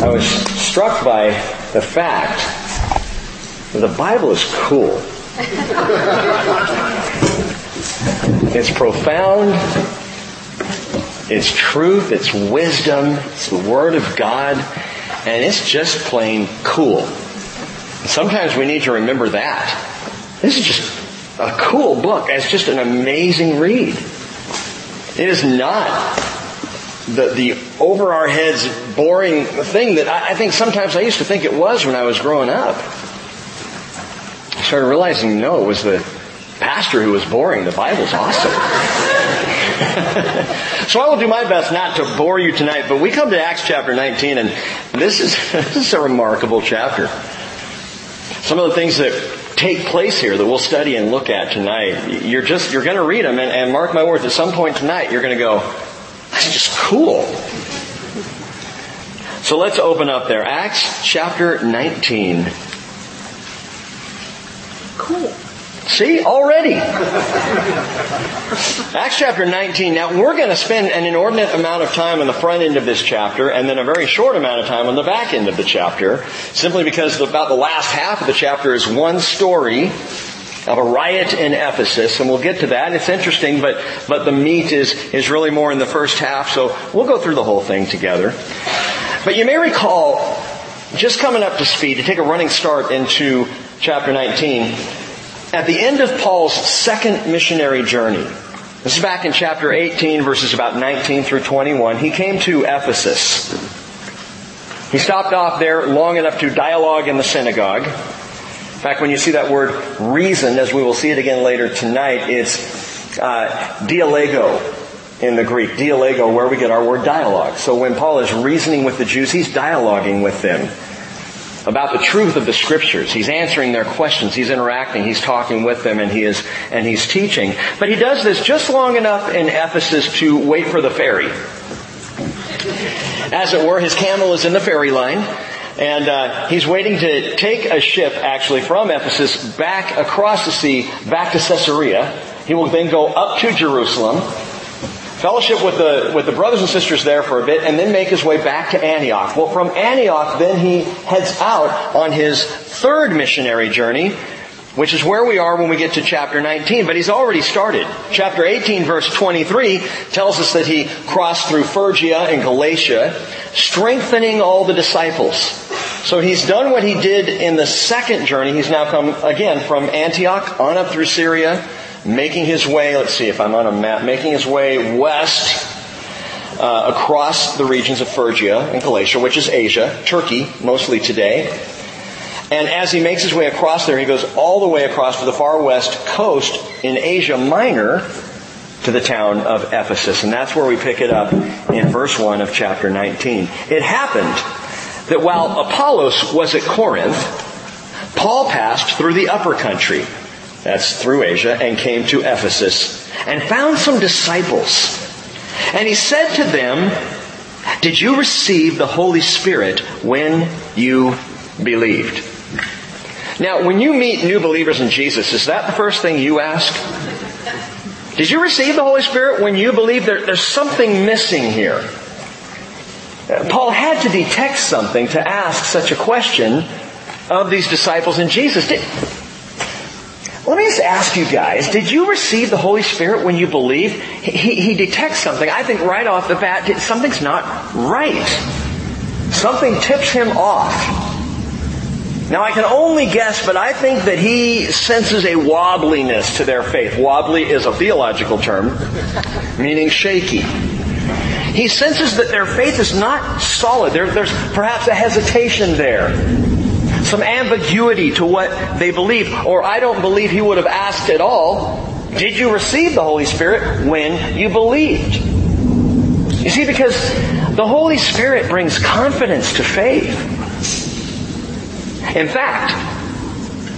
I was struck by the fact that the Bible is cool. it's profound. It's truth. It's wisdom. It's the Word of God. And it's just plain cool. Sometimes we need to remember that. This is just a cool book. It's just an amazing read. It is not the, the over our heads boring thing that I, I think sometimes I used to think it was when I was growing up. I started realizing no, it was the pastor who was boring. The Bible's awesome. so I will do my best not to bore you tonight, but we come to Acts chapter 19 and this is, this is a remarkable chapter. Some of the things that take place here that we'll study and look at tonight, you're just, you're gonna read them and, and mark my words, at some point tonight you're gonna go, that's just cool. So let's open up there. Acts chapter 19. Cool. See, already. Acts chapter 19. Now, we're going to spend an inordinate amount of time on the front end of this chapter and then a very short amount of time on the back end of the chapter, simply because about the last half of the chapter is one story of a riot in Ephesus, and we'll get to that. It's interesting, but, but the meat is, is really more in the first half, so we'll go through the whole thing together. But you may recall, just coming up to speed, to take a running start into chapter 19, at the end of Paul's second missionary journey, this is back in chapter 18, verses about 19 through 21, he came to Ephesus. He stopped off there long enough to dialogue in the synagogue. In fact, when you see that word reason, as we will see it again later tonight, it's uh, dialego in the Greek. Dialego, where we get our word dialogue. So when Paul is reasoning with the Jews, he's dialoguing with them about the truth of the scriptures. He's answering their questions. He's interacting. He's talking with them and he is, and he's teaching. But he does this just long enough in Ephesus to wait for the ferry. As it were, his camel is in the ferry line. And uh, he's waiting to take a ship, actually, from Ephesus back across the sea, back to Caesarea. He will then go up to Jerusalem, fellowship with the, with the brothers and sisters there for a bit, and then make his way back to Antioch. Well, from Antioch, then he heads out on his third missionary journey, which is where we are when we get to chapter 19. But he's already started. Chapter 18 verse 23 tells us that he crossed through Phrygia and Galatia, strengthening all the disciples. So he's done what he did in the second journey. He's now come again from Antioch on up through Syria, making his way, let's see if I'm on a map, making his way west uh, across the regions of Phrygia and Galatia, which is Asia, Turkey mostly today. And as he makes his way across there, he goes all the way across to the far west coast in Asia Minor to the town of Ephesus. And that's where we pick it up in verse 1 of chapter 19. It happened that while Apollos was at Corinth, Paul passed through the upper country, that's through Asia, and came to Ephesus, and found some disciples. And he said to them, Did you receive the Holy Spirit when you believed? Now, when you meet new believers in Jesus, is that the first thing you ask? Did you receive the Holy Spirit when you believe there, there's something missing here? Paul had to detect something to ask such a question of these disciples in Jesus. Did, let me just ask you guys, did you receive the Holy Spirit when you believe? He, he detects something. I think right off the bat, something's not right. Something tips him off. Now I can only guess, but I think that he senses a wobbliness to their faith. Wobbly is a theological term, meaning shaky. He senses that their faith is not solid. There, there's perhaps a hesitation there. Some ambiguity to what they believe. Or I don't believe he would have asked at all, did you receive the Holy Spirit when you believed? You see, because the Holy Spirit brings confidence to faith. In fact,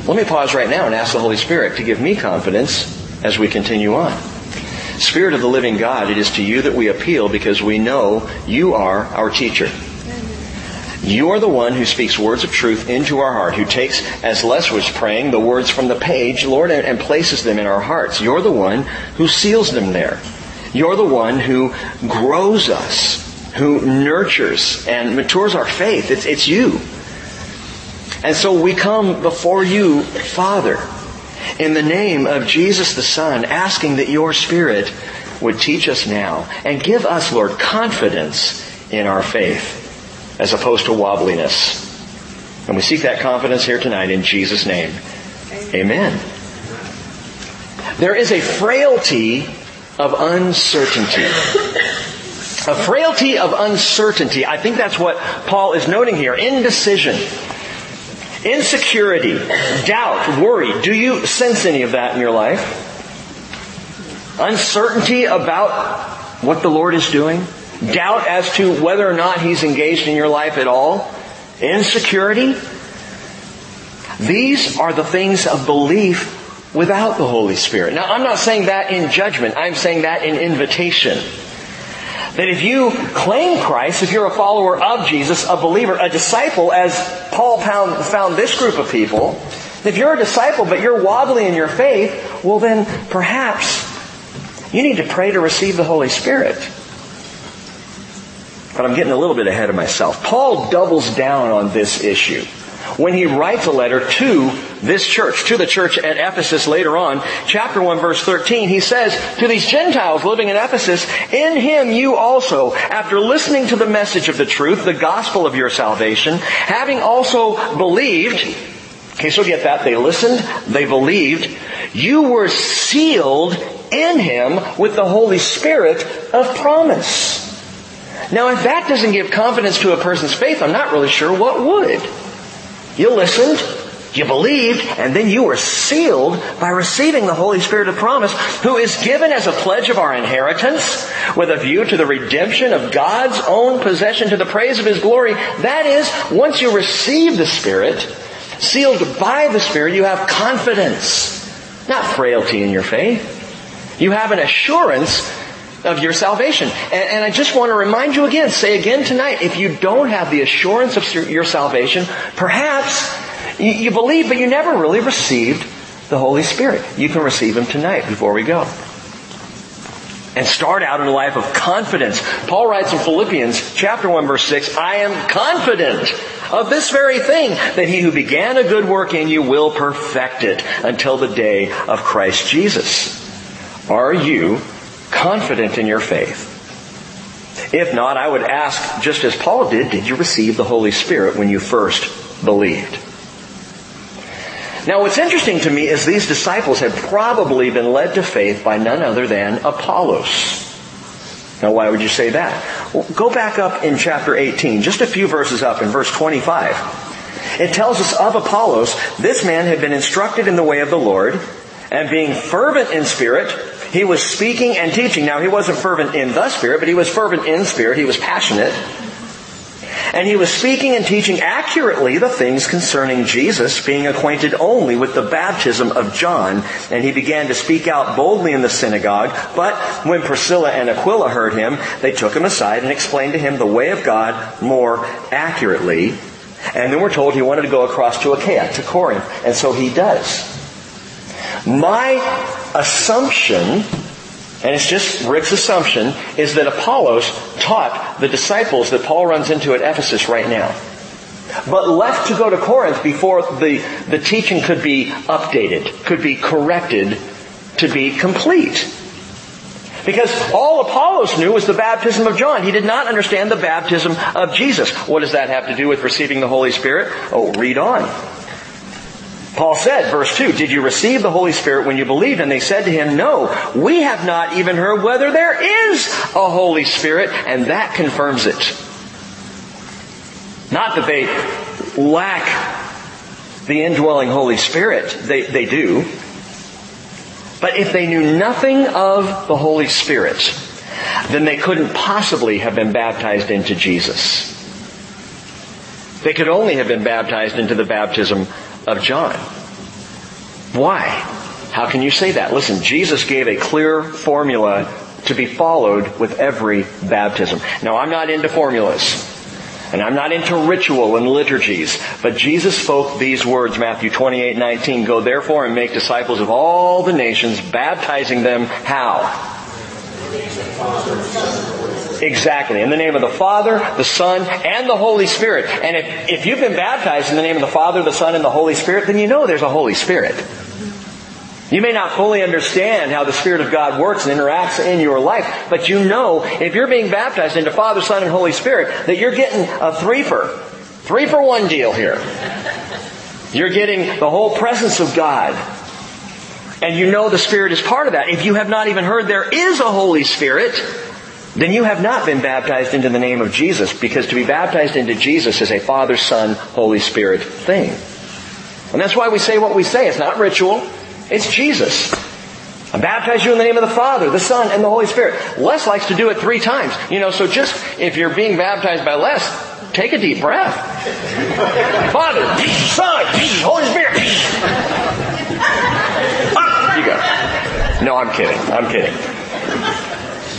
let me pause right now and ask the Holy Spirit to give me confidence as we continue on. Spirit of the living God, it is to you that we appeal because we know you are our teacher. You are the one who speaks words of truth into our heart, who takes, as Les was praying, the words from the page, Lord, and places them in our hearts. You're the one who seals them there. You're the one who grows us who nurtures and matures our faith. It's, it's you. And so we come before you, Father, in the name of Jesus the Son, asking that your Spirit would teach us now and give us, Lord, confidence in our faith as opposed to wobbliness. And we seek that confidence here tonight in Jesus' name. Amen. There is a frailty of uncertainty. A frailty of uncertainty. I think that's what Paul is noting here. Indecision. Insecurity, doubt, worry. Do you sense any of that in your life? Uncertainty about what the Lord is doing? Doubt as to whether or not He's engaged in your life at all? Insecurity? These are the things of belief without the Holy Spirit. Now, I'm not saying that in judgment. I'm saying that in invitation. That if you claim Christ, if you're a follower of Jesus, a believer, a disciple, as Paul found, found this group of people, if you're a disciple but you're wobbly in your faith, well then perhaps you need to pray to receive the Holy Spirit. But I'm getting a little bit ahead of myself. Paul doubles down on this issue when he writes a letter to this church, to the church at Ephesus later on, chapter 1 verse 13, he says to these Gentiles living in Ephesus, in him you also, after listening to the message of the truth, the gospel of your salvation, having also believed, okay, so get that, they listened, they believed, you were sealed in him with the Holy Spirit of promise. Now if that doesn't give confidence to a person's faith, I'm not really sure what would. You listened, you believed, and then you were sealed by receiving the Holy Spirit of promise, who is given as a pledge of our inheritance, with a view to the redemption of God's own possession to the praise of His glory. That is, once you receive the Spirit, sealed by the Spirit, you have confidence, not frailty in your faith. You have an assurance of your salvation. And, and, I just want to remind you again, say again tonight, if you don't have the assurance of your salvation, perhaps you, you believe, but you never really received the Holy Spirit. You can receive Him tonight before we go. And start out in a life of confidence. Paul writes in Philippians chapter 1 verse 6, I am confident of this very thing, that he who began a good work in you will perfect it until the day of Christ Jesus. Are you confident in your faith? If not, I would ask, just as Paul did, did you receive the Holy Spirit when you first believed? Now what's interesting to me is these disciples had probably been led to faith by none other than Apollos. Now why would you say that? Well, go back up in chapter 18, just a few verses up in verse 25. It tells us of Apollos, this man had been instructed in the way of the Lord, and being fervent in spirit, he was speaking and teaching. Now, he wasn't fervent in the Spirit, but he was fervent in spirit. He was passionate. And he was speaking and teaching accurately the things concerning Jesus, being acquainted only with the baptism of John. And he began to speak out boldly in the synagogue. But when Priscilla and Aquila heard him, they took him aside and explained to him the way of God more accurately. And then we're told he wanted to go across to Achaia, to Corinth. And so he does. My assumption, and it's just Rick's assumption, is that Apollos taught the disciples that Paul runs into at Ephesus right now. But left to go to Corinth before the, the teaching could be updated, could be corrected to be complete. Because all Apollos knew was the baptism of John. He did not understand the baptism of Jesus. What does that have to do with receiving the Holy Spirit? Oh, read on. Paul said, verse 2, Did you receive the Holy Spirit when you believed? And they said to him, No, we have not even heard whether there is a Holy Spirit, and that confirms it. Not that they lack the indwelling Holy Spirit, they, they do. But if they knew nothing of the Holy Spirit, then they couldn't possibly have been baptized into Jesus. They could only have been baptized into the baptism of John. Why? How can you say that? Listen, Jesus gave a clear formula to be followed with every baptism. Now I'm not into formulas. And I'm not into ritual and liturgies, but Jesus spoke these words, Matthew 28, 19, go therefore and make disciples of all the nations, baptizing them how? Exactly. In the name of the Father, the Son, and the Holy Spirit. And if, if you've been baptized in the name of the Father, the Son, and the Holy Spirit, then you know there's a Holy Spirit. You may not fully understand how the Spirit of God works and interacts in your life, but you know if you're being baptized into Father, Son, and Holy Spirit that you're getting a three for, three for one deal here. You're getting the whole presence of God. And you know the Spirit is part of that. If you have not even heard there is a Holy Spirit, then you have not been baptized into the name of Jesus because to be baptized into Jesus is a Father, Son, Holy Spirit thing. And that's why we say what we say. It's not ritual. It's Jesus. I baptize you in the name of the Father, the Son, and the Holy Spirit. Les likes to do it three times. You know, so just if you're being baptized by Les, take a deep breath. Father, Son, Holy Spirit. Ah, you go. No, I'm kidding. I'm kidding.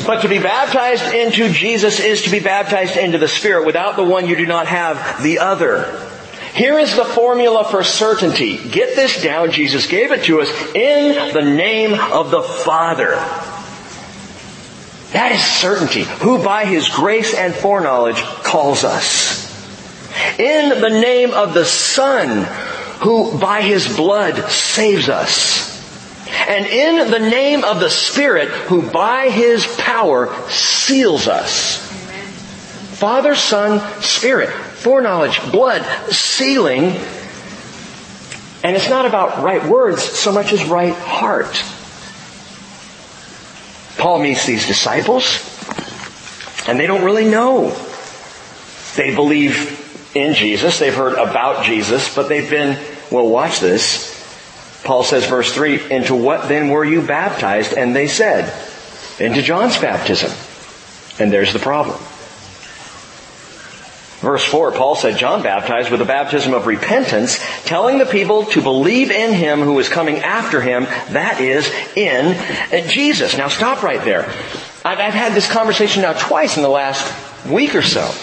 But to be baptized into Jesus is to be baptized into the Spirit. Without the one, you do not have the other. Here is the formula for certainty. Get this down. Jesus gave it to us in the name of the Father. That is certainty, who by His grace and foreknowledge calls us. In the name of the Son, who by His blood saves us. And in the name of the Spirit, who by His power seals us. Father, Son, Spirit foreknowledge, blood, sealing. And it's not about right words so much as right heart. Paul meets these disciples, and they don't really know. They believe in Jesus, they've heard about Jesus, but they've been, well, watch this. Paul says, verse 3, Into what then were you baptized? And they said, Into John's baptism. And there's the problem. Verse 4, Paul said, John baptized with a baptism of repentance, telling the people to believe in him who is coming after him, that is, in Jesus. Now stop right there. I've, I've had this conversation now twice in the last week or so.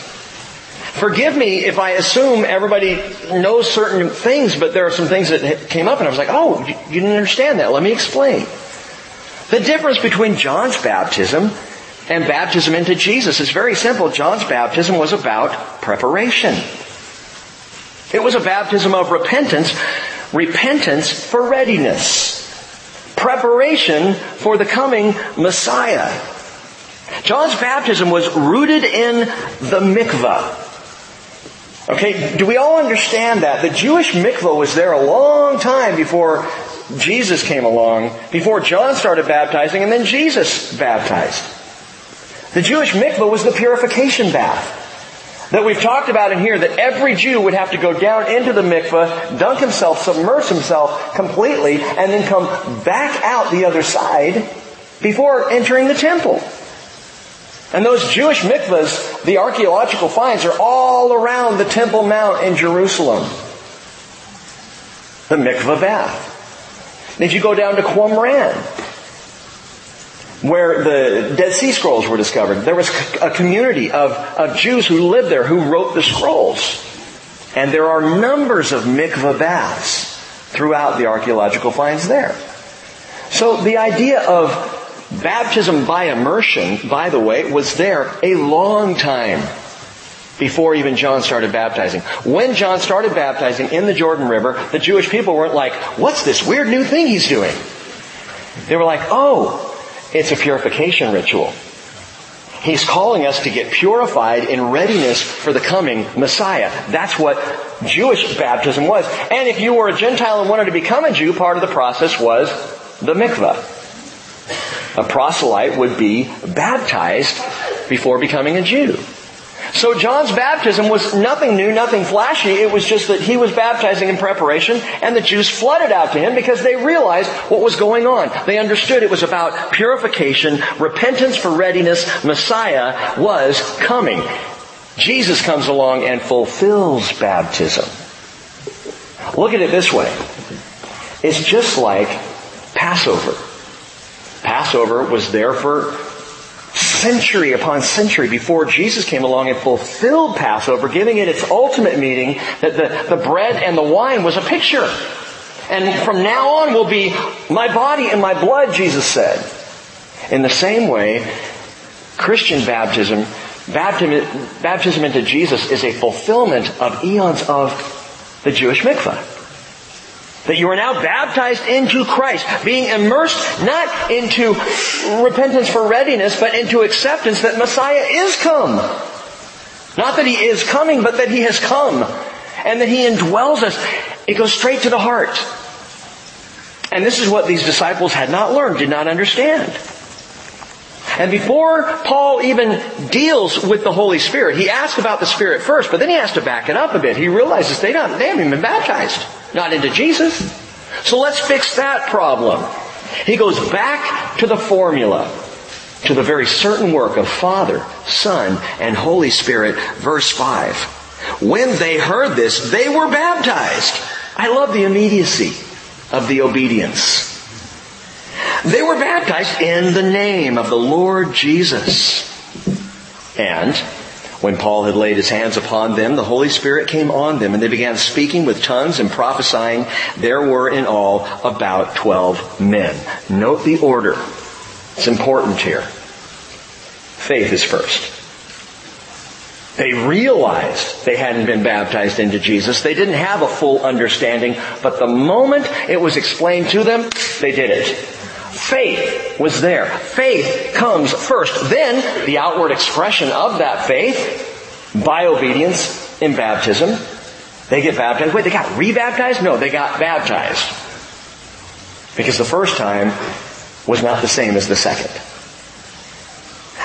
Forgive me if I assume everybody knows certain things, but there are some things that came up and I was like, oh, you didn't understand that. Let me explain. The difference between John's baptism and baptism into Jesus is very simple. John's baptism was about preparation. It was a baptism of repentance, repentance for readiness, preparation for the coming Messiah. John's baptism was rooted in the mikvah. Okay, do we all understand that? The Jewish mikvah was there a long time before Jesus came along, before John started baptizing, and then Jesus baptized. The Jewish mikvah was the purification bath that we've talked about in here that every Jew would have to go down into the mikvah, dunk himself, submerge himself completely, and then come back out the other side before entering the temple. And those Jewish mikvahs, the archaeological finds are all around the Temple Mount in Jerusalem. The mikvah bath. And If you go down to Qumran, where the Dead Sea Scrolls were discovered. There was a community of, of Jews who lived there who wrote the scrolls. And there are numbers of mikvah baths throughout the archaeological finds there. So the idea of baptism by immersion, by the way, was there a long time before even John started baptizing. When John started baptizing in the Jordan River, the Jewish people weren't like, what's this weird new thing he's doing? They were like, oh, it's a purification ritual. He's calling us to get purified in readiness for the coming Messiah. That's what Jewish baptism was. And if you were a Gentile and wanted to become a Jew, part of the process was the mikvah. A proselyte would be baptized before becoming a Jew. So John's baptism was nothing new, nothing flashy. It was just that he was baptizing in preparation and the Jews flooded out to him because they realized what was going on. They understood it was about purification, repentance for readiness. Messiah was coming. Jesus comes along and fulfills baptism. Look at it this way. It's just like Passover. Passover was there for century upon century before Jesus came along and fulfilled Passover, giving it its ultimate meaning that the, the bread and the wine was a picture. And from now on will be my body and my blood, Jesus said. In the same way, Christian baptism, baptism, baptism into Jesus is a fulfillment of eons of the Jewish mikvah. That you are now baptized into Christ, being immersed not into repentance for readiness, but into acceptance that Messiah is come. Not that He is coming, but that He has come. And that He indwells us. It goes straight to the heart. And this is what these disciples had not learned, did not understand. And before Paul even deals with the Holy Spirit, he asks about the Spirit first, but then he has to back it up a bit. He realizes they, don't, they haven't been baptized. Not into Jesus. So let's fix that problem. He goes back to the formula, to the very certain work of Father, Son, and Holy Spirit, verse 5. When they heard this, they were baptized. I love the immediacy of the obedience. They were baptized in the name of the Lord Jesus. And when Paul had laid his hands upon them, the Holy Spirit came on them and they began speaking with tongues and prophesying. There were in all about 12 men. Note the order. It's important here. Faith is first. They realized they hadn't been baptized into Jesus. They didn't have a full understanding, but the moment it was explained to them, they did it. Faith was there. Faith comes first. Then the outward expression of that faith by obedience in baptism. They get baptized. Wait, they got rebaptized? No, they got baptized. Because the first time was not the same as the second.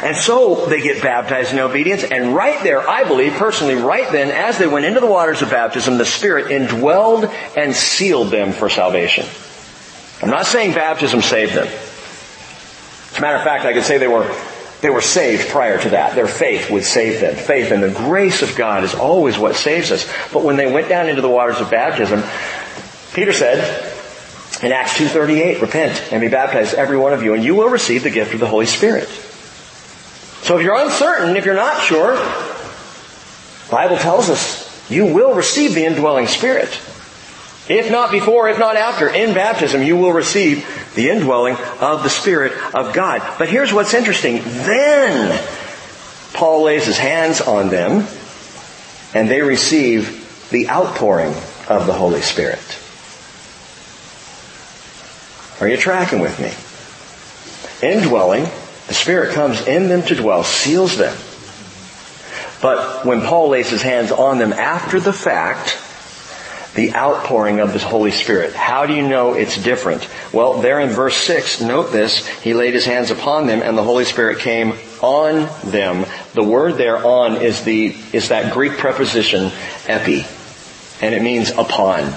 And so they get baptized in obedience, and right there, I believe personally, right then, as they went into the waters of baptism, the Spirit indwelled and sealed them for salvation. I'm not saying baptism saved them. As a matter of fact, I could say they were, they were saved prior to that. Their faith would save them. Faith and the grace of God is always what saves us. But when they went down into the waters of baptism, Peter said, in Acts 2.38, repent and be baptized, every one of you, and you will receive the gift of the Holy Spirit. So if you're uncertain, if you're not sure, Bible tells us you will receive the indwelling Spirit. If not before, if not after, in baptism, you will receive the indwelling of the Spirit of God. But here's what's interesting. Then, Paul lays his hands on them, and they receive the outpouring of the Holy Spirit. Are you tracking with me? Indwelling, the Spirit comes in them to dwell, seals them. But when Paul lays his hands on them after the fact, the outpouring of the Holy Spirit. How do you know it's different? Well, there in verse 6, note this, he laid his hands upon them and the Holy Spirit came on them. The word there on is the, is that Greek preposition epi. And it means upon.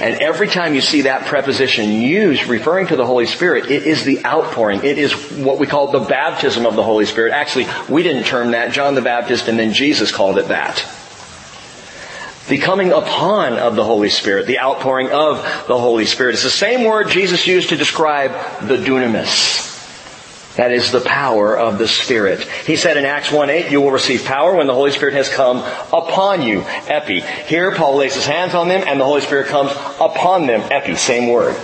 And every time you see that preposition used referring to the Holy Spirit, it is the outpouring. It is what we call the baptism of the Holy Spirit. Actually, we didn't term that. John the Baptist and then Jesus called it that the coming upon of the Holy Spirit, the outpouring of the Holy Spirit. It's the same word Jesus used to describe the dunamis. That is the power of the Spirit. He said in Acts 1-8, you will receive power when the Holy Spirit has come upon you. Epi. Here Paul lays his hands on them and the Holy Spirit comes upon them. Epi, same word.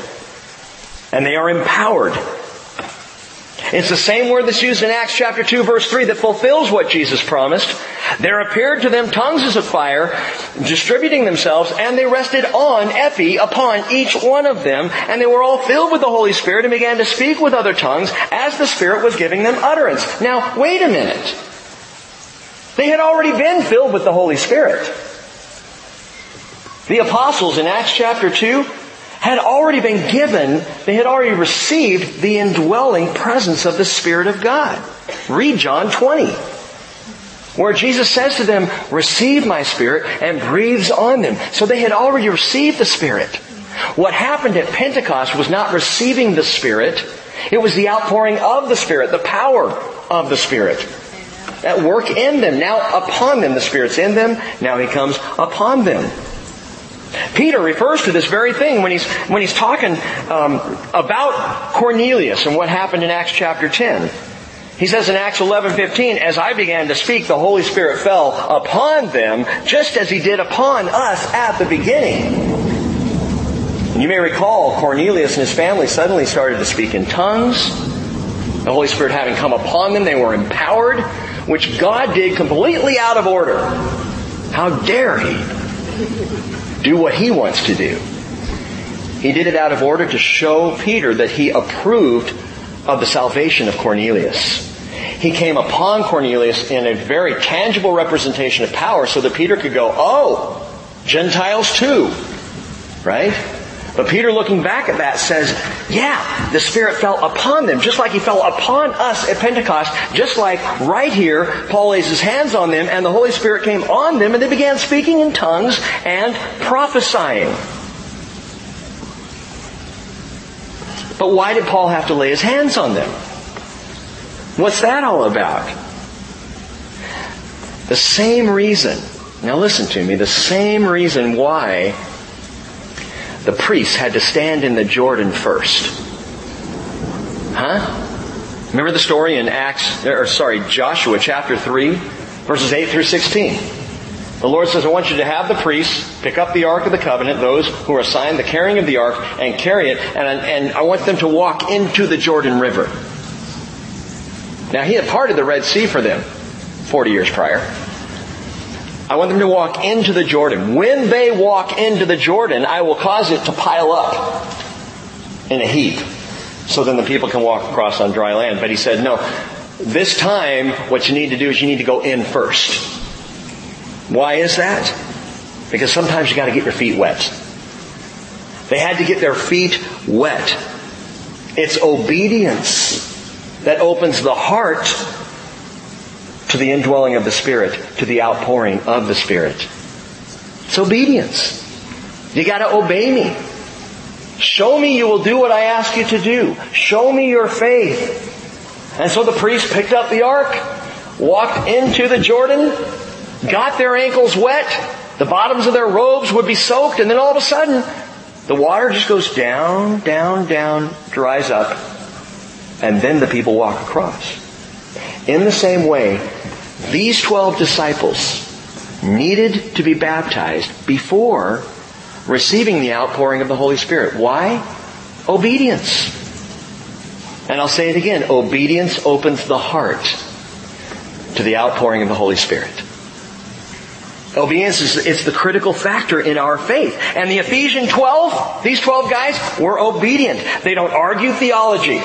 And they are empowered it's the same word that's used in Acts chapter 2 verse 3 that fulfills what Jesus promised. There appeared to them tongues as of fire, distributing themselves, and they rested on, epi, upon each one of them, and they were all filled with the Holy Spirit and began to speak with other tongues as the Spirit was giving them utterance. Now, wait a minute. They had already been filled with the Holy Spirit. The apostles in Acts chapter 2 had already been given, they had already received the indwelling presence of the Spirit of God. Read John 20, where Jesus says to them, receive my Spirit and breathes on them. So they had already received the Spirit. What happened at Pentecost was not receiving the Spirit, it was the outpouring of the Spirit, the power of the Spirit. That work in them, now upon them. The Spirit's in them, now He comes upon them. Peter refers to this very thing when he's, when he's talking um, about Cornelius and what happened in Acts chapter 10. He says in Acts 11:15, as I began to speak, the Holy Spirit fell upon them, just as he did upon us at the beginning. You may recall Cornelius and his family suddenly started to speak in tongues. The Holy Spirit having come upon them, they were empowered, which God did completely out of order. How dare He do what He wants to do? He did it out of order to show Peter that He approved of the salvation of Cornelius. He came upon Cornelius in a very tangible representation of power so that Peter could go, oh, Gentiles too. Right? But Peter looking back at that says, yeah, the Spirit fell upon them, just like He fell upon us at Pentecost, just like right here, Paul lays his hands on them and the Holy Spirit came on them and they began speaking in tongues and prophesying. But why did Paul have to lay his hands on them? What's that all about? The same reason, now listen to me, the same reason why the priests had to stand in the Jordan first. Huh? Remember the story in Acts, or sorry, Joshua chapter 3, verses 8 through 16. The Lord says, I want you to have the priests pick up the Ark of the Covenant, those who are assigned the carrying of the Ark, and carry it, and, and I want them to walk into the Jordan River. Now, He had parted the Red Sea for them 40 years prior. I want them to walk into the Jordan. When they walk into the Jordan, I will cause it to pile up in a heap. So then the people can walk across on dry land. But he said, no, this time what you need to do is you need to go in first. Why is that? Because sometimes you gotta get your feet wet. They had to get their feet wet. It's obedience that opens the heart to the indwelling of the Spirit, to the outpouring of the Spirit. It's obedience. You gotta obey me. Show me you will do what I ask you to do. Show me your faith. And so the priest picked up the ark, walked into the Jordan, got their ankles wet, the bottoms of their robes would be soaked, and then all of a sudden, the water just goes down, down, down, dries up, and then the people walk across. In the same way, these 12 disciples needed to be baptized before receiving the outpouring of the Holy Spirit. Why? Obedience. And I'll say it again. Obedience opens the heart to the outpouring of the Holy Spirit. Obedience is it's the critical factor in our faith. And the Ephesian 12, these 12 guys were obedient. They don't argue theology.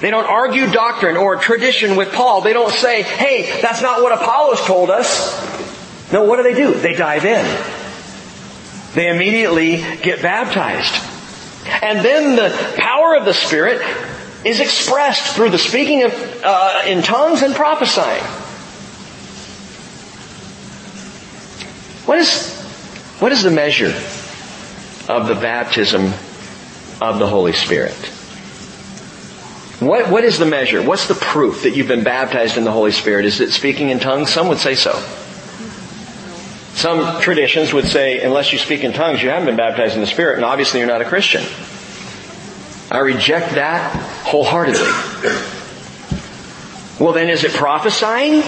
They don't argue doctrine or tradition with Paul. They don't say, hey, that's not what Apollos told us. No, what do they do? They dive in. They immediately get baptized. And then the power of the Spirit is expressed through the speaking of, uh, in tongues and prophesying. What is, what is the measure of the baptism of the Holy Spirit? What, what is the measure? What's the proof that you've been baptized in the Holy Spirit? Is it speaking in tongues? Some would say so. Some traditions would say, unless you speak in tongues, you haven't been baptized in the Spirit, and obviously you're not a Christian. I reject that wholeheartedly. Well then, is it prophesying?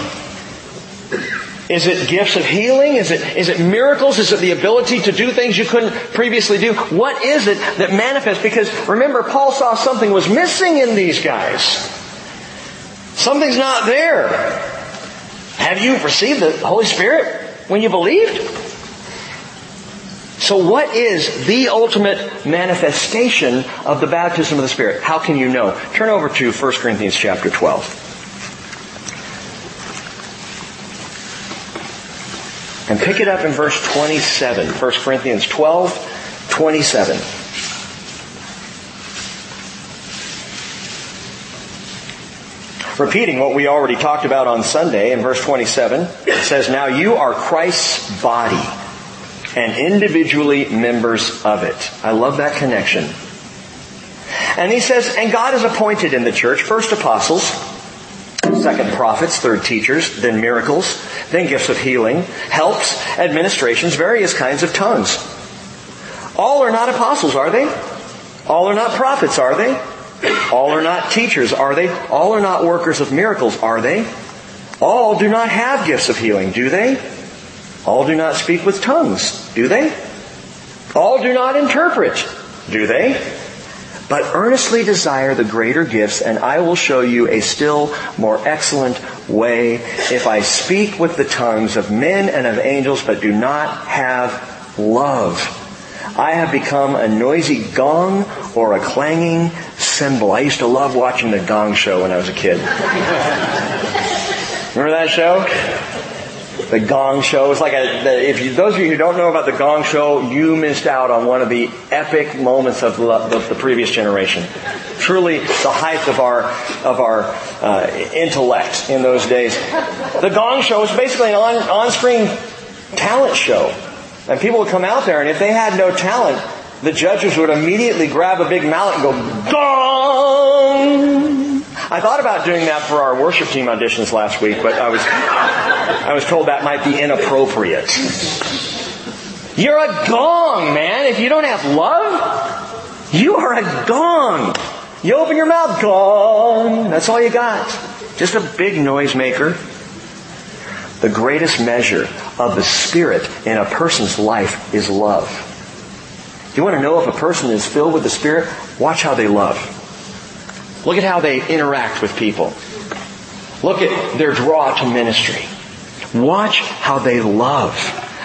Is it gifts of healing? Is it, is it miracles? Is it the ability to do things you couldn't previously do? What is it that manifests? Because remember, Paul saw something was missing in these guys. Something's not there. Have you received the Holy Spirit when you believed? So what is the ultimate manifestation of the baptism of the Spirit? How can you know? Turn over to 1 Corinthians chapter 12. And pick it up in verse 27. 1 Corinthians 12, 27. Repeating what we already talked about on Sunday in verse 27, it says, Now you are Christ's body and individually members of it. I love that connection. And he says, and God has appointed in the church first apostles, second prophets, third teachers, then miracles, then gifts of healing, helps, administrations, various kinds of tongues. All are not apostles, are they? All are not prophets, are they? All are not teachers, are they? All are not workers of miracles, are they? All do not have gifts of healing, do they? All do not speak with tongues, do they? All do not interpret, do they? But earnestly desire the greater gifts, and I will show you a still more excellent way. If I speak with the tongues of men and of angels, but do not have love, I have become a noisy gong or a clanging cymbal. I used to love watching the Gong Show when I was a kid. Remember that show? The Gong Show. It's like a, the, if you, those of you who don't know about the Gong Show, you missed out on one of the epic moments of the, of the previous generation. Truly, the height of our of our uh, intellect in those days. The Gong Show was basically an on, on-screen talent show, and people would come out there, and if they had no talent, the judges would immediately grab a big mallet and go gong I thought about doing that for our worship team auditions last week, but I was, I was told that might be inappropriate. You're a gong, man. If you don't have love, you are a gong. You open your mouth, gong. That's all you got. Just a big noise maker. The greatest measure of the Spirit in a person's life is love. You want to know if a person is filled with the Spirit? Watch how they love. Look at how they interact with people. Look at their draw to ministry. Watch how they love.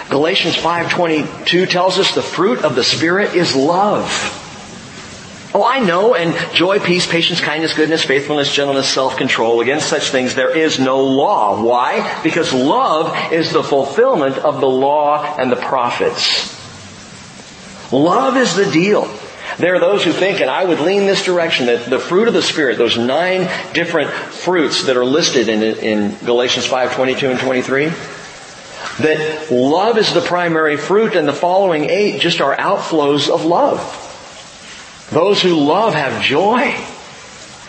Galatians 5:22 tells us the fruit of the spirit is love. Oh, I know, and joy, peace, patience, kindness, goodness, faithfulness, gentleness, self-control. Against such things there is no law. Why? Because love is the fulfillment of the law and the prophets. Love is the deal. There are those who think, and I would lean this direction, that the fruit of the Spirit, those nine different fruits that are listed in, in Galatians 5, 22 and 23, that love is the primary fruit and the following eight just are outflows of love. Those who love have joy.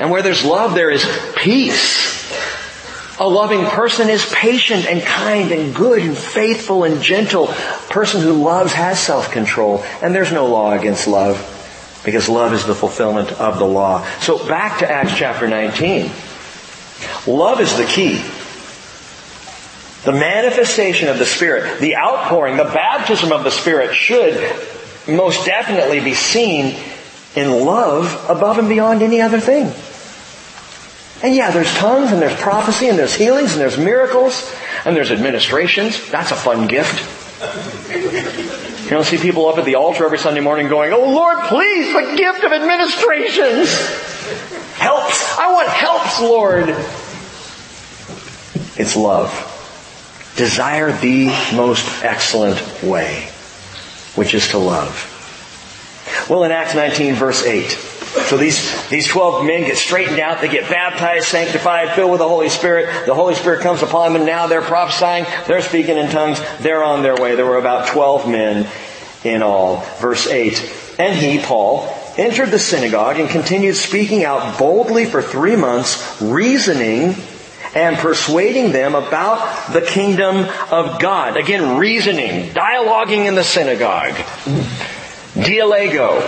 And where there's love, there is peace. A loving person is patient and kind and good and faithful and gentle. A person who loves has self-control. And there's no law against love because love is the fulfillment of the law. So back to Acts chapter 19. Love is the key. The manifestation of the Spirit, the outpouring, the baptism of the Spirit should most definitely be seen in love above and beyond any other thing. And yeah, there's tongues and there's prophecy and there's healings and there's miracles and there's administrations. That's a fun gift. You don't see people up at the altar every Sunday morning going, Oh Lord, please, the gift of administrations. Helps. I want helps, Lord. It's love. Desire the most excellent way, which is to love. Well, in Acts 19 verse 8, so these, these 12 men get straightened out, they get baptized, sanctified, filled with the Holy Spirit. The Holy Spirit comes upon them. and Now they're prophesying, they're speaking in tongues, they're on their way. There were about 12 men in all. Verse 8. And he, Paul, entered the synagogue and continued speaking out boldly for three months, reasoning and persuading them about the kingdom of God. Again, reasoning, dialoguing in the synagogue. Dialego.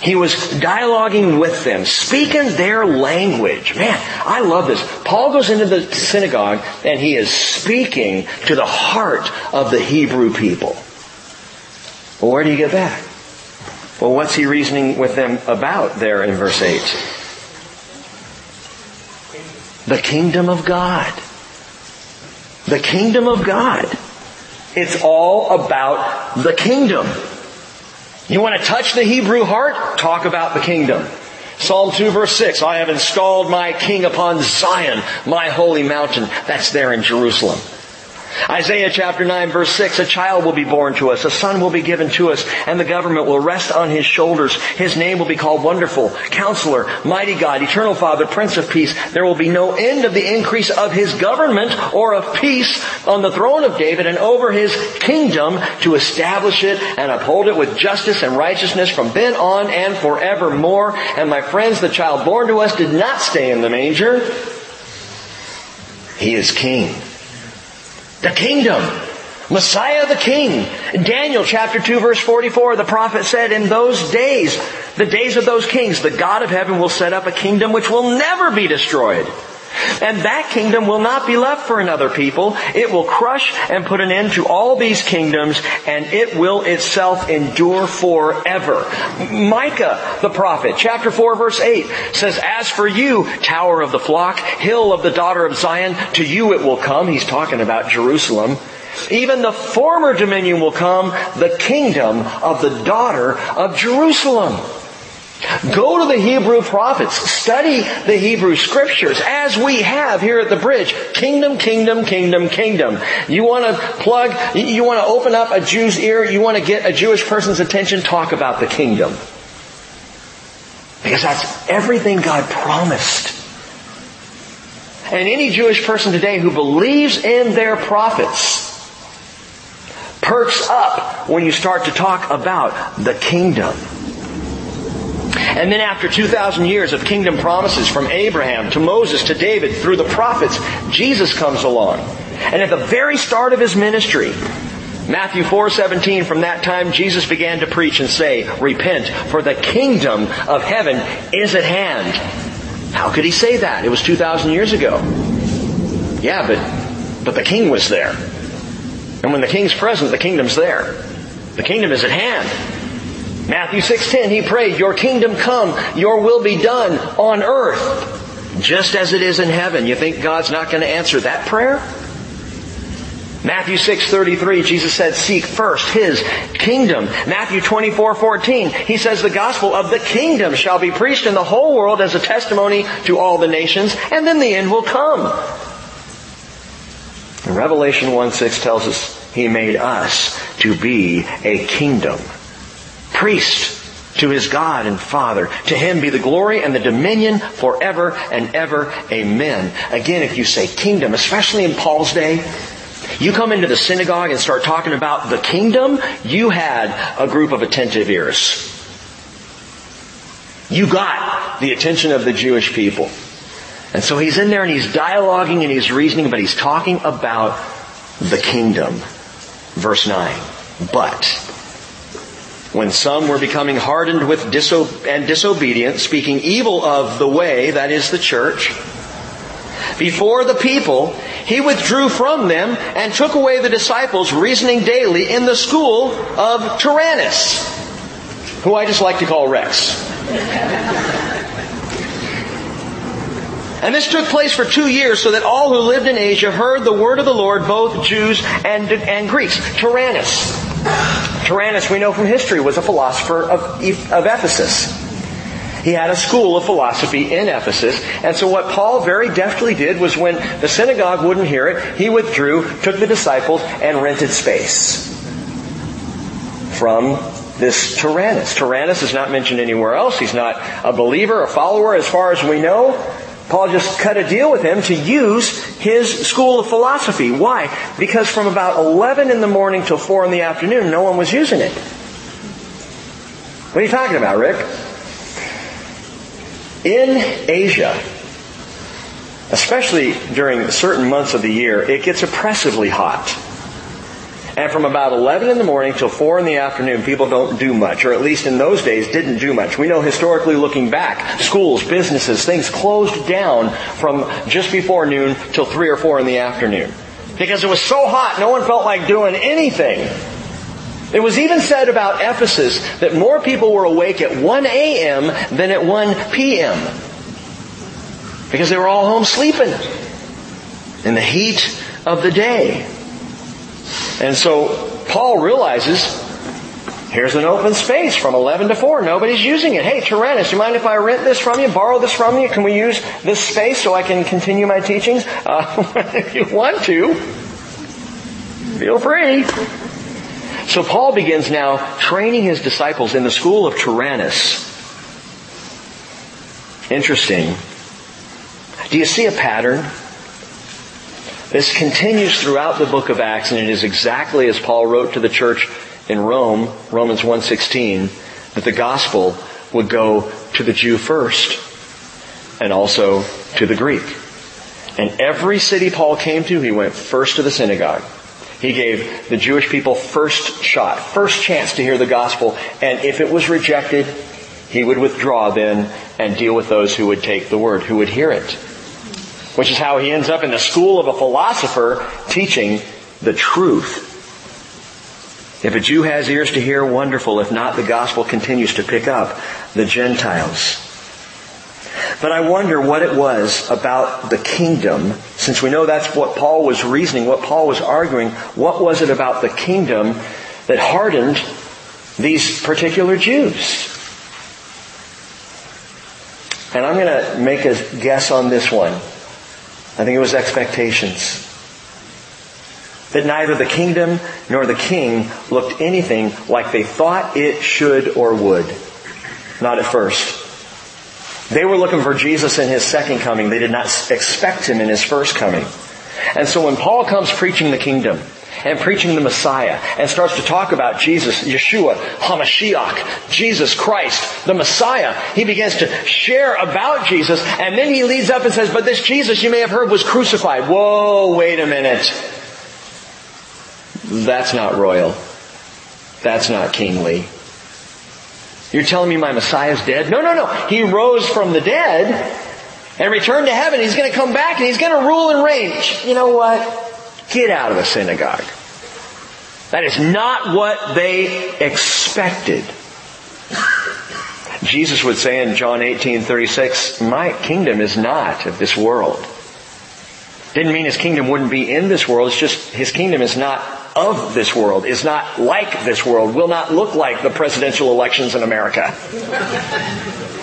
He was dialoguing with them, speaking their language. Man, I love this. Paul goes into the synagogue and he is speaking to the heart of the Hebrew people. Well, where do you get that? Well, what's he reasoning with them about there in verse 8? The kingdom of God. The kingdom of God. It's all about the kingdom. You want to touch the Hebrew heart? Talk about the kingdom. Psalm 2 verse 6, I have installed my king upon Zion, my holy mountain. That's there in Jerusalem. Isaiah chapter 9 verse 6, a child will be born to us, a son will be given to us, and the government will rest on his shoulders. His name will be called Wonderful, Counselor, Mighty God, Eternal Father, Prince of Peace. There will be no end of the increase of his government or of peace on the throne of David and over his kingdom to establish it and uphold it with justice and righteousness from then on and forevermore. And my friends, the child born to us did not stay in the manger. He is king. The kingdom. Messiah the King. Daniel chapter 2 verse 44, the prophet said, in those days, the days of those kings, the God of heaven will set up a kingdom which will never be destroyed. And that kingdom will not be left for another people. It will crush and put an end to all these kingdoms and it will itself endure forever. Micah, the prophet, chapter 4 verse 8 says, As for you, tower of the flock, hill of the daughter of Zion, to you it will come. He's talking about Jerusalem. Even the former dominion will come, the kingdom of the daughter of Jerusalem. Go to the Hebrew prophets. Study the Hebrew scriptures as we have here at the bridge. Kingdom, kingdom, kingdom, kingdom. You want to plug, you want to open up a Jew's ear, you want to get a Jewish person's attention, talk about the kingdom. Because that's everything God promised. And any Jewish person today who believes in their prophets perks up when you start to talk about the kingdom. And then after 2,000 years of kingdom promises from Abraham to Moses to David through the prophets, Jesus comes along. And at the very start of his ministry, Matthew 4:17 from that time Jesus began to preach and say, "Repent, for the kingdom of heaven is at hand." How could he say that? It was 2000 years ago. Yeah, but but the king was there. And when the king's present, the kingdom's there. The kingdom is at hand. Matthew 6:10 he prayed, "Your kingdom come, your will be done on earth just as it is in heaven." You think God's not going to answer that prayer? Matthew 6:33 Jesus said, "Seek first his kingdom." Matthew 24:14 he says the gospel of the kingdom shall be preached in the whole world as a testimony to all the nations, and then the end will come. Revelation 1:6 tells us he made us to be a kingdom priest to his God and Father. To him be the glory and the dominion forever and ever. Amen. Again, if you say kingdom, especially in Paul's day, you come into the synagogue and start talking about the kingdom, you had a group of attentive ears. You got the attention of the Jewish people. And so he's in there and he's dialoguing and he's reasoning, but he's talking about the kingdom. Verse 9. But when some were becoming hardened with diso- and disobedient, speaking evil of the way, that is the church, before the people, he withdrew from them and took away the disciples, reasoning daily in the school of Tyrannus, who I just like to call Rex. And this took place for two years so that all who lived in Asia heard the word of the Lord, both Jews and, and Greeks. Tyrannus. Tyrannus, we know from history, was a philosopher of, of Ephesus. He had a school of philosophy in Ephesus. And so what Paul very deftly did was when the synagogue wouldn't hear it, he withdrew, took the disciples, and rented space from this Tyrannus. Tyrannus is not mentioned anywhere else. He's not a believer, a follower as far as we know. Paul just cut a deal with him to use his school of philosophy. Why? Because from about 11 in the morning till 4 in the afternoon, no one was using it. What are you talking about, Rick? In Asia, especially during certain months of the year, it gets oppressively hot. And from about 11 in the morning till 4 in the afternoon, people don't do much, or at least in those days didn't do much. We know historically looking back, schools, businesses, things closed down from just before noon till 3 or 4 in the afternoon. Because it was so hot, no one felt like doing anything. It was even said about Ephesus that more people were awake at 1 a.m. than at 1 p.m. Because they were all home sleeping in the heat of the day. And so Paul realizes here's an open space from 11 to 4. Nobody's using it. Hey, Tyrannus, you mind if I rent this from you, borrow this from you? Can we use this space so I can continue my teachings? Uh, if you want to, feel free. So Paul begins now training his disciples in the school of Tyrannus. Interesting. Do you see a pattern? This continues throughout the book of Acts, and it is exactly as Paul wrote to the church in Rome, Romans 1.16, that the gospel would go to the Jew first, and also to the Greek. And every city Paul came to, he went first to the synagogue. He gave the Jewish people first shot, first chance to hear the gospel, and if it was rejected, he would withdraw then and deal with those who would take the word, who would hear it. Which is how he ends up in the school of a philosopher teaching the truth. If a Jew has ears to hear, wonderful. If not, the gospel continues to pick up the Gentiles. But I wonder what it was about the kingdom, since we know that's what Paul was reasoning, what Paul was arguing, what was it about the kingdom that hardened these particular Jews? And I'm going to make a guess on this one. I think it was expectations. That neither the kingdom nor the king looked anything like they thought it should or would. Not at first. They were looking for Jesus in his second coming. They did not expect him in his first coming. And so when Paul comes preaching the kingdom, and preaching the Messiah and starts to talk about Jesus, Yeshua, Hamashiach, Jesus Christ, the Messiah. He begins to share about Jesus and then he leads up and says, but this Jesus you may have heard was crucified. Whoa, wait a minute. That's not royal. That's not kingly. You're telling me my Messiah's dead? No, no, no. He rose from the dead and returned to heaven. He's going to come back and he's going to rule and reign. You know what? Get out of the synagogue. That is not what they expected. Jesus would say in John 18, 36, my kingdom is not of this world. Didn't mean his kingdom wouldn't be in this world, it's just his kingdom is not of this world, is not like this world, will not look like the presidential elections in America.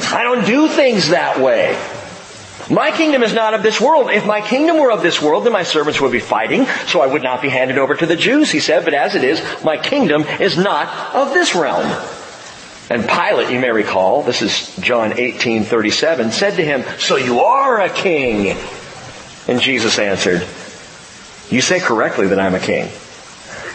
I don't do things that way. My kingdom is not of this world. If my kingdom were of this world, then my servants would be fighting, so I would not be handed over to the Jews, he said. But as it is, my kingdom is not of this realm. And Pilate, you may recall, this is John 18:37, said to him, "So you are a king." And Jesus answered, "You say correctly that I'm a king."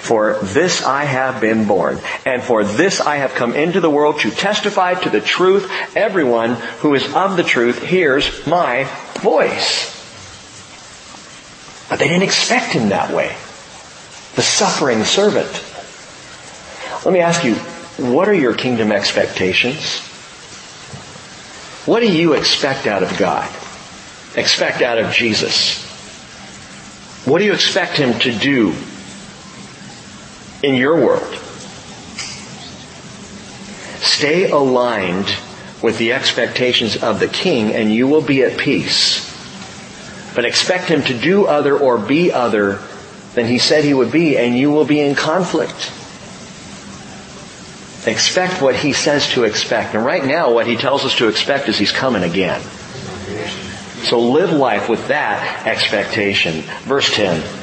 For this I have been born, and for this I have come into the world to testify to the truth. Everyone who is of the truth hears my voice. But they didn't expect him that way. The suffering servant. Let me ask you, what are your kingdom expectations? What do you expect out of God? Expect out of Jesus? What do you expect him to do in your world. Stay aligned with the expectations of the king and you will be at peace. But expect him to do other or be other than he said he would be and you will be in conflict. Expect what he says to expect. And right now what he tells us to expect is he's coming again. So live life with that expectation. Verse 10.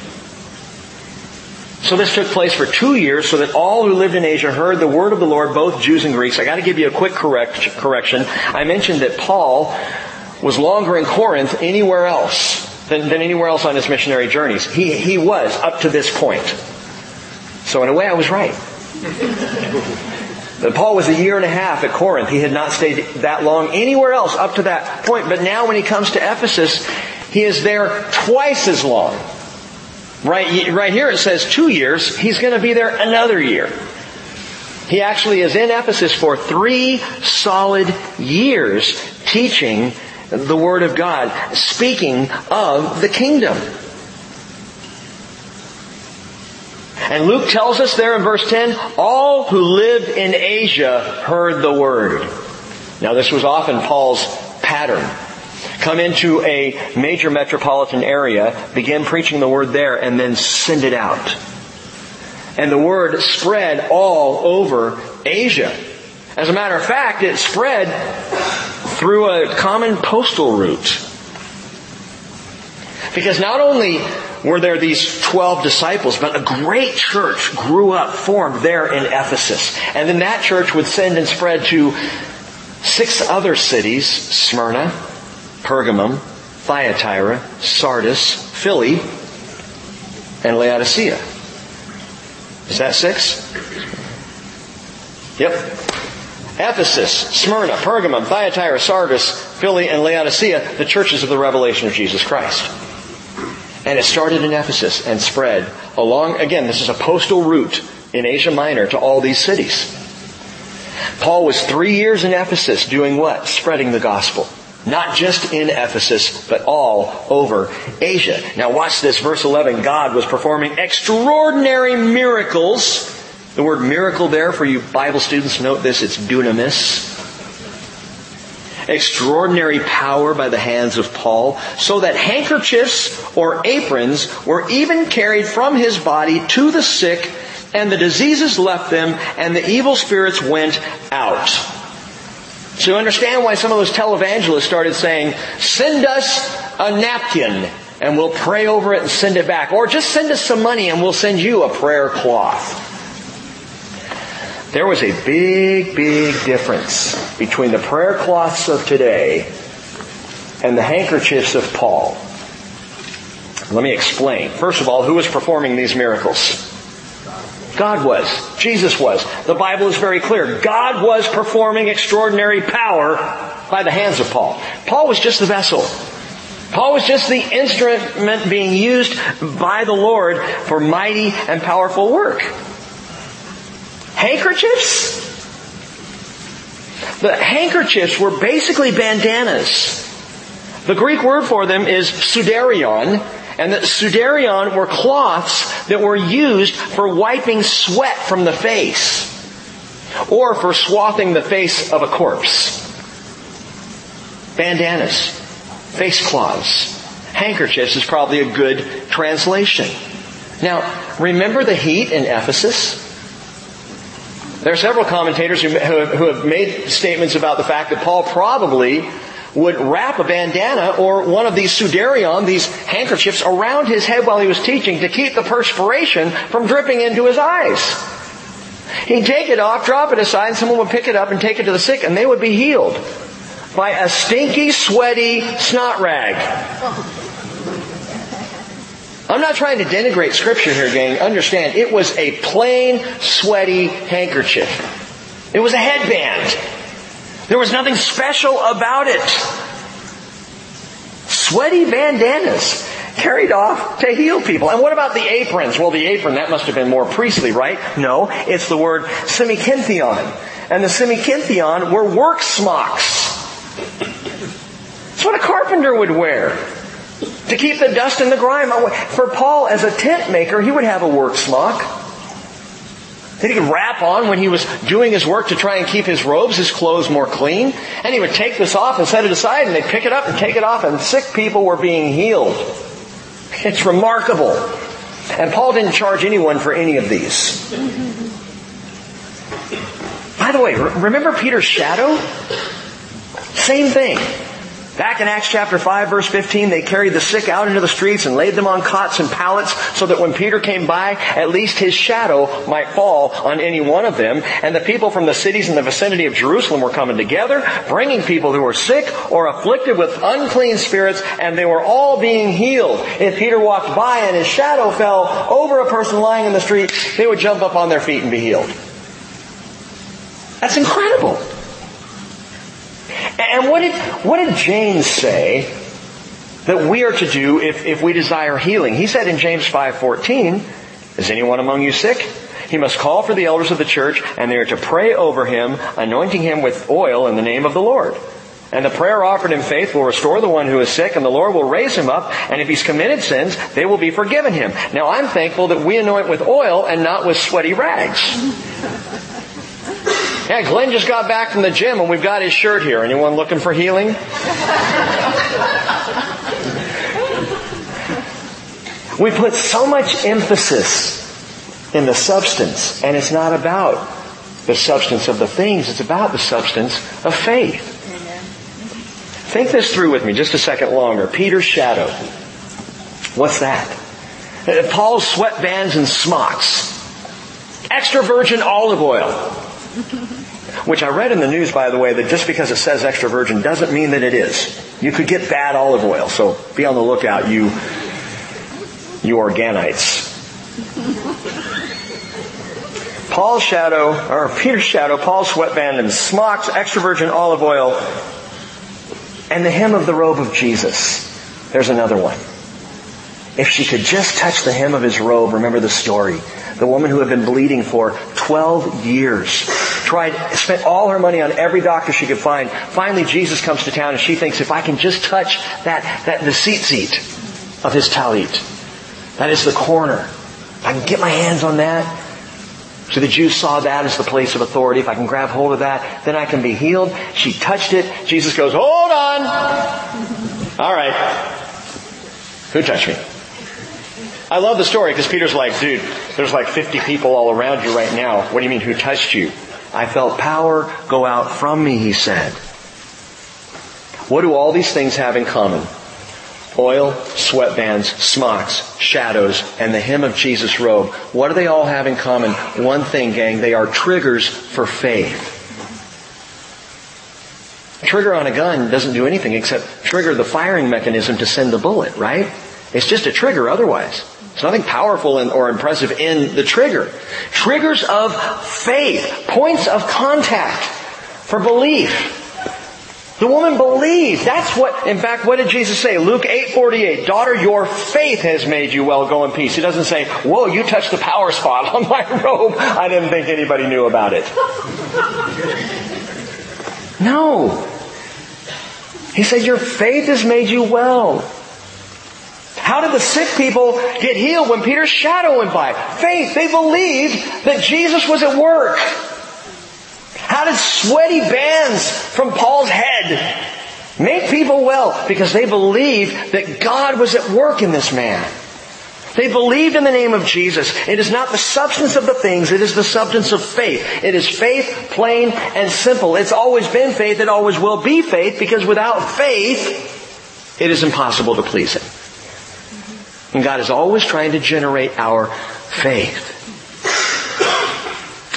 So this took place for two years so that all who lived in Asia heard the word of the Lord, both Jews and Greeks. I gotta give you a quick correct, correction. I mentioned that Paul was longer in Corinth anywhere else than, than anywhere else on his missionary journeys. He, he was up to this point. So in a way I was right. Paul was a year and a half at Corinth. He had not stayed that long anywhere else up to that point. But now when he comes to Ephesus, he is there twice as long. Right, right here it says two years. He's going to be there another year. He actually is in Ephesus for three solid years teaching the Word of God, speaking of the kingdom. And Luke tells us there in verse 10, all who lived in Asia heard the Word. Now this was often Paul's pattern come into a major metropolitan area, begin preaching the word there, and then send it out. And the word spread all over Asia. As a matter of fact, it spread through a common postal route. Because not only were there these 12 disciples, but a great church grew up, formed there in Ephesus. And then that church would send and spread to six other cities, Smyrna, Pergamum, Thyatira, Sardis, Philly, and Laodicea. Is that six? Yep. Ephesus, Smyrna, Pergamum, Thyatira, Sardis, Philly, and Laodicea, the churches of the revelation of Jesus Christ. And it started in Ephesus and spread along, again, this is a postal route in Asia Minor to all these cities. Paul was three years in Ephesus doing what? Spreading the gospel. Not just in Ephesus, but all over Asia. Now watch this, verse 11. God was performing extraordinary miracles. The word miracle there for you Bible students, note this, it's dunamis. Extraordinary power by the hands of Paul, so that handkerchiefs or aprons were even carried from his body to the sick, and the diseases left them, and the evil spirits went out. So you understand why some of those televangelists started saying, send us a napkin and we'll pray over it and send it back. Or just send us some money and we'll send you a prayer cloth. There was a big, big difference between the prayer cloths of today and the handkerchiefs of Paul. Let me explain. First of all, who was performing these miracles? God was. Jesus was. The Bible is very clear. God was performing extraordinary power by the hands of Paul. Paul was just the vessel. Paul was just the instrument being used by the Lord for mighty and powerful work. Handkerchiefs? The handkerchiefs were basically bandanas. The Greek word for them is sudarion, and the sudarion were cloths that were used for wiping sweat from the face or for swathing the face of a corpse. Bandanas, face cloths, handkerchiefs is probably a good translation. Now, remember the heat in Ephesus? There are several commentators who have made statements about the fact that Paul probably would wrap a bandana or one of these sudarion, these handkerchiefs, around his head while he was teaching to keep the perspiration from dripping into his eyes. He'd take it off, drop it aside, and someone would pick it up and take it to the sick, and they would be healed by a stinky, sweaty snot rag. I'm not trying to denigrate scripture here, gang. Understand, it was a plain, sweaty handkerchief. It was a headband. There was nothing special about it. Sweaty bandanas carried off to heal people. And what about the aprons? Well, the apron, that must have been more priestly, right? No, it's the word semikinthion. And the semikinthion were work smocks. It's what a carpenter would wear. To keep the dust and the grime away. For Paul, as a tent maker, he would have a work smock that he could wrap on when he was doing his work to try and keep his robes, his clothes more clean. And he would take this off and set it aside and they'd pick it up and take it off and sick people were being healed. It's remarkable. And Paul didn't charge anyone for any of these. By the way, remember Peter's shadow? Same thing. Back in Acts chapter 5 verse 15, they carried the sick out into the streets and laid them on cots and pallets so that when Peter came by, at least his shadow might fall on any one of them. And the people from the cities in the vicinity of Jerusalem were coming together, bringing people who were sick or afflicted with unclean spirits, and they were all being healed. If Peter walked by and his shadow fell over a person lying in the street, they would jump up on their feet and be healed. That's incredible. And what did, what did James say that we are to do if, if we desire healing? He said in James 5.14, Is anyone among you sick? He must call for the elders of the church, and they are to pray over him, anointing him with oil in the name of the Lord. And the prayer offered in faith will restore the one who is sick, and the Lord will raise him up, and if he's committed sins, they will be forgiven him. Now I'm thankful that we anoint with oil and not with sweaty rags. Yeah, Glenn just got back from the gym and we've got his shirt here. Anyone looking for healing? we put so much emphasis in the substance, and it's not about the substance of the things, it's about the substance of faith. Think this through with me just a second longer. Peter's shadow. What's that? Uh, Paul's sweatbands and smocks. Extra virgin olive oil. Which I read in the news, by the way, that just because it says extra virgin doesn't mean that it is. You could get bad olive oil, so be on the lookout, you, you organites. Paul's shadow, or Peter's shadow, Paul's sweatband and smocks, extra virgin olive oil, and the hem of the robe of Jesus. There's another one. If she could just touch the hem of his robe, remember the story. The woman who had been bleeding for 12 years. tried, spent all her money on every doctor she could find. Finally, Jesus comes to town and she thinks if I can just touch that, that, the seat seat of his talit, that is the corner. If I can get my hands on that. So the Jews saw that as the place of authority. If I can grab hold of that, then I can be healed. She touched it. Jesus goes, hold on. All right. Who touched me? I love the story because Peter's like, dude, there's like 50 people all around you right now. What do you mean, who touched you? I felt power go out from me, he said. What do all these things have in common? Oil, sweatbands, smocks, shadows, and the hem of Jesus' robe. What do they all have in common? One thing, gang, they are triggers for faith. Trigger on a gun doesn't do anything except trigger the firing mechanism to send the bullet, right? It's just a trigger otherwise. There's nothing powerful or impressive in the trigger. Triggers of faith, points of contact for belief. The woman believed. That's what, in fact, what did Jesus say? Luke 8:48. Daughter, your faith has made you well. Go in peace. He doesn't say, whoa, you touched the power spot on my robe. I didn't think anybody knew about it. No. He said, your faith has made you well. How did the sick people get healed when Peter's shadow went by? Faith. They believed that Jesus was at work. How did sweaty bands from Paul's head make people well? Because they believed that God was at work in this man. They believed in the name of Jesus. It is not the substance of the things, it is the substance of faith. It is faith, plain and simple. It's always been faith, it always will be faith, because without faith, it is impossible to please Him. And God is always trying to generate our faith.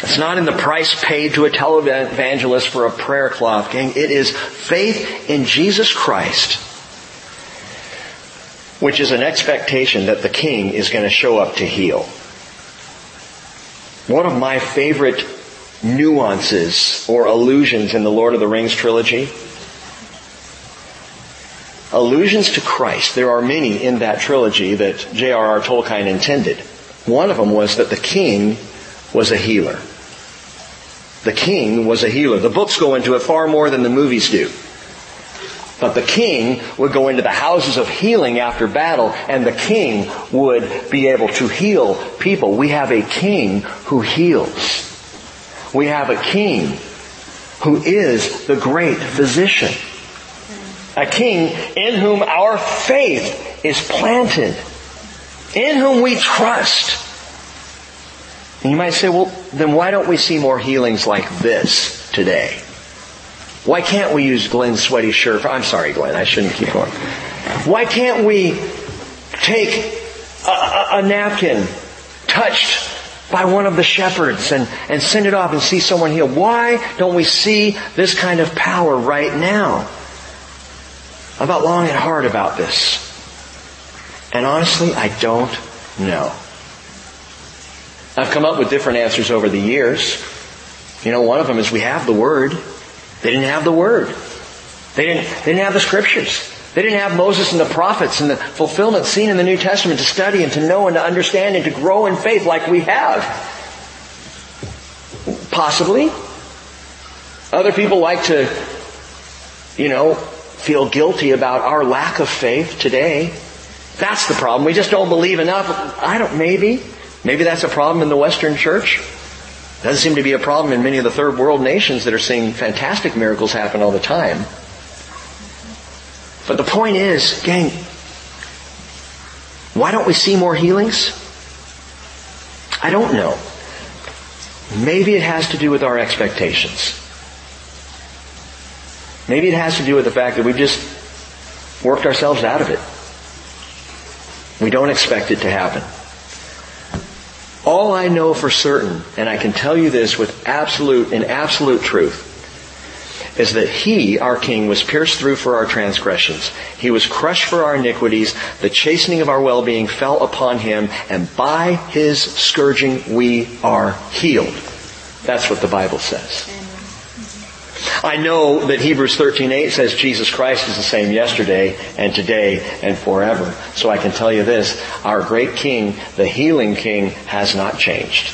It's not in the price paid to a televangelist for a prayer cloth, gang. It is faith in Jesus Christ, which is an expectation that the king is going to show up to heal. One of my favorite nuances or allusions in the Lord of the Rings trilogy allusions to Christ. There are many in that trilogy that J.R.R. Tolkien intended. One of them was that the king was a healer. The king was a healer. The books go into it far more than the movies do. But the king would go into the houses of healing after battle and the king would be able to heal people. We have a king who heals. We have a king who is the great physician. A king in whom our faith is planted. In whom we trust. And you might say, well, then why don't we see more healings like this today? Why can't we use Glenn's sweaty shirt? I'm sorry, Glenn, I shouldn't keep going. Why can't we take a, a, a napkin touched by one of the shepherds and, and send it off and see someone healed? Why don't we see this kind of power right now? I've thought long and hard about this. And honestly, I don't know. I've come up with different answers over the years. You know, one of them is we have the Word. They didn't have the Word. They didn't, they didn't have the Scriptures. They didn't have Moses and the prophets and the fulfillment seen in the New Testament to study and to know and to understand and to grow in faith like we have. Possibly. Other people like to, you know, feel guilty about our lack of faith today. That's the problem. We just don't believe enough. I don't, maybe. Maybe that's a problem in the Western church. Doesn't seem to be a problem in many of the third world nations that are seeing fantastic miracles happen all the time. But the point is, gang, why don't we see more healings? I don't know. Maybe it has to do with our expectations. Maybe it has to do with the fact that we've just worked ourselves out of it. We don't expect it to happen. All I know for certain, and I can tell you this with absolute and absolute truth, is that He, our King, was pierced through for our transgressions. He was crushed for our iniquities. The chastening of our well-being fell upon Him, and by His scourging we are healed. That's what the Bible says. I know that Hebrews 13:8 says Jesus Christ is the same yesterday and today and forever. So I can tell you this, our great king, the healing king, has not changed.